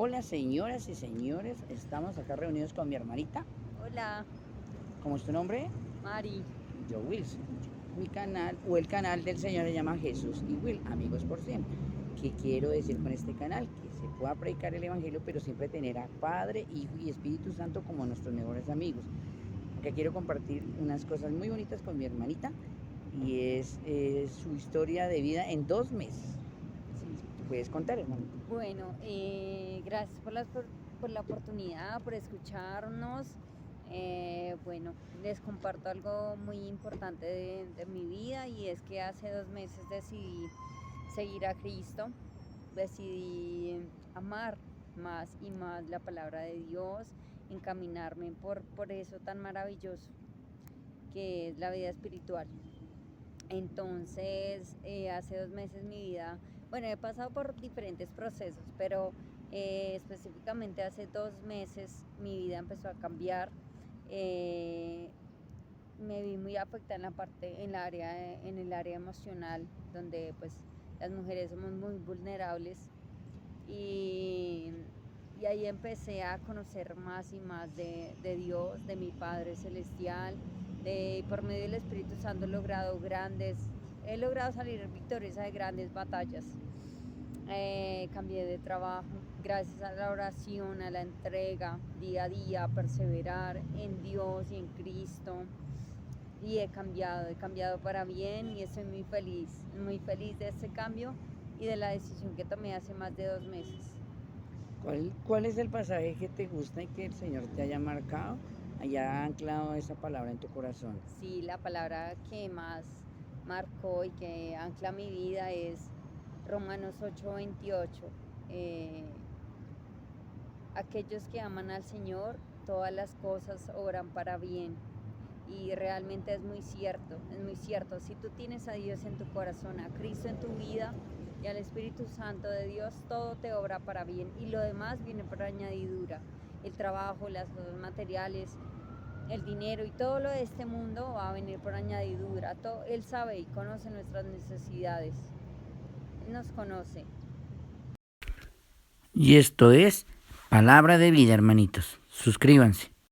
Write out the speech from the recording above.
Hola señoras y señores, estamos acá reunidos con mi hermanita. Hola, ¿Cómo es tu nombre? Mari. Yo Wilson. Mi canal o el canal del Señor se llama Jesús y Will, amigos por siempre. ¿Qué quiero decir con este canal? Que se pueda predicar el Evangelio, pero siempre tener a Padre, Hijo y Espíritu Santo como nuestros mejores amigos. Acá quiero compartir unas cosas muy bonitas con mi hermanita y es eh, su historia de vida en dos meses. Sí, ¿tú puedes contar, hermanita? Bueno, eh, gracias por la, por, la oportunidad, por escucharnos. Eh, bueno, les comparto algo muy importante de, de mi vida y es que hace dos meses decidí seguir a Cristo, decidí amar más y más la palabra de Dios, encaminarme por, por eso tan maravilloso que es la vida espiritual. Entonces, eh, hace dos meses mi vida, bueno, he pasado por diferentes procesos, pero eh, específicamente hace dos meses mi vida empezó a cambiar. Eh, me vi muy afectada en la parte, en, la área, en el área emocional, donde pues las mujeres somos muy vulnerables. Y, y ahí empecé a conocer más y más de, de Dios, de mi Padre Celestial, de, por medio del Espíritu Santo he logrado grandes, he logrado salir victoriosa de grandes batallas. Eh, cambié de trabajo gracias a la oración, a la entrega, día a día, a perseverar en Dios y en Cristo. Y he cambiado, he cambiado para bien y estoy muy feliz, muy feliz de este cambio y de la decisión que tomé hace más de dos meses. ¿Cuál, ¿Cuál es el pasaje que te gusta y que el Señor te haya marcado, haya anclado esa palabra en tu corazón? Sí, la palabra que más marcó y que ancla mi vida es Romanos 8:28. Eh, aquellos que aman al Señor, todas las cosas obran para bien. Y realmente es muy cierto, es muy cierto. Si tú tienes a Dios en tu corazón, a Cristo en tu vida y al Espíritu Santo de Dios, todo te obra para bien. Y lo demás viene por añadidura. El trabajo, las cosas materiales, el dinero y todo lo de este mundo va a venir por añadidura. Todo, él sabe y conoce nuestras necesidades. Él nos conoce. Y esto es Palabra de Vida, hermanitos. Suscríbanse.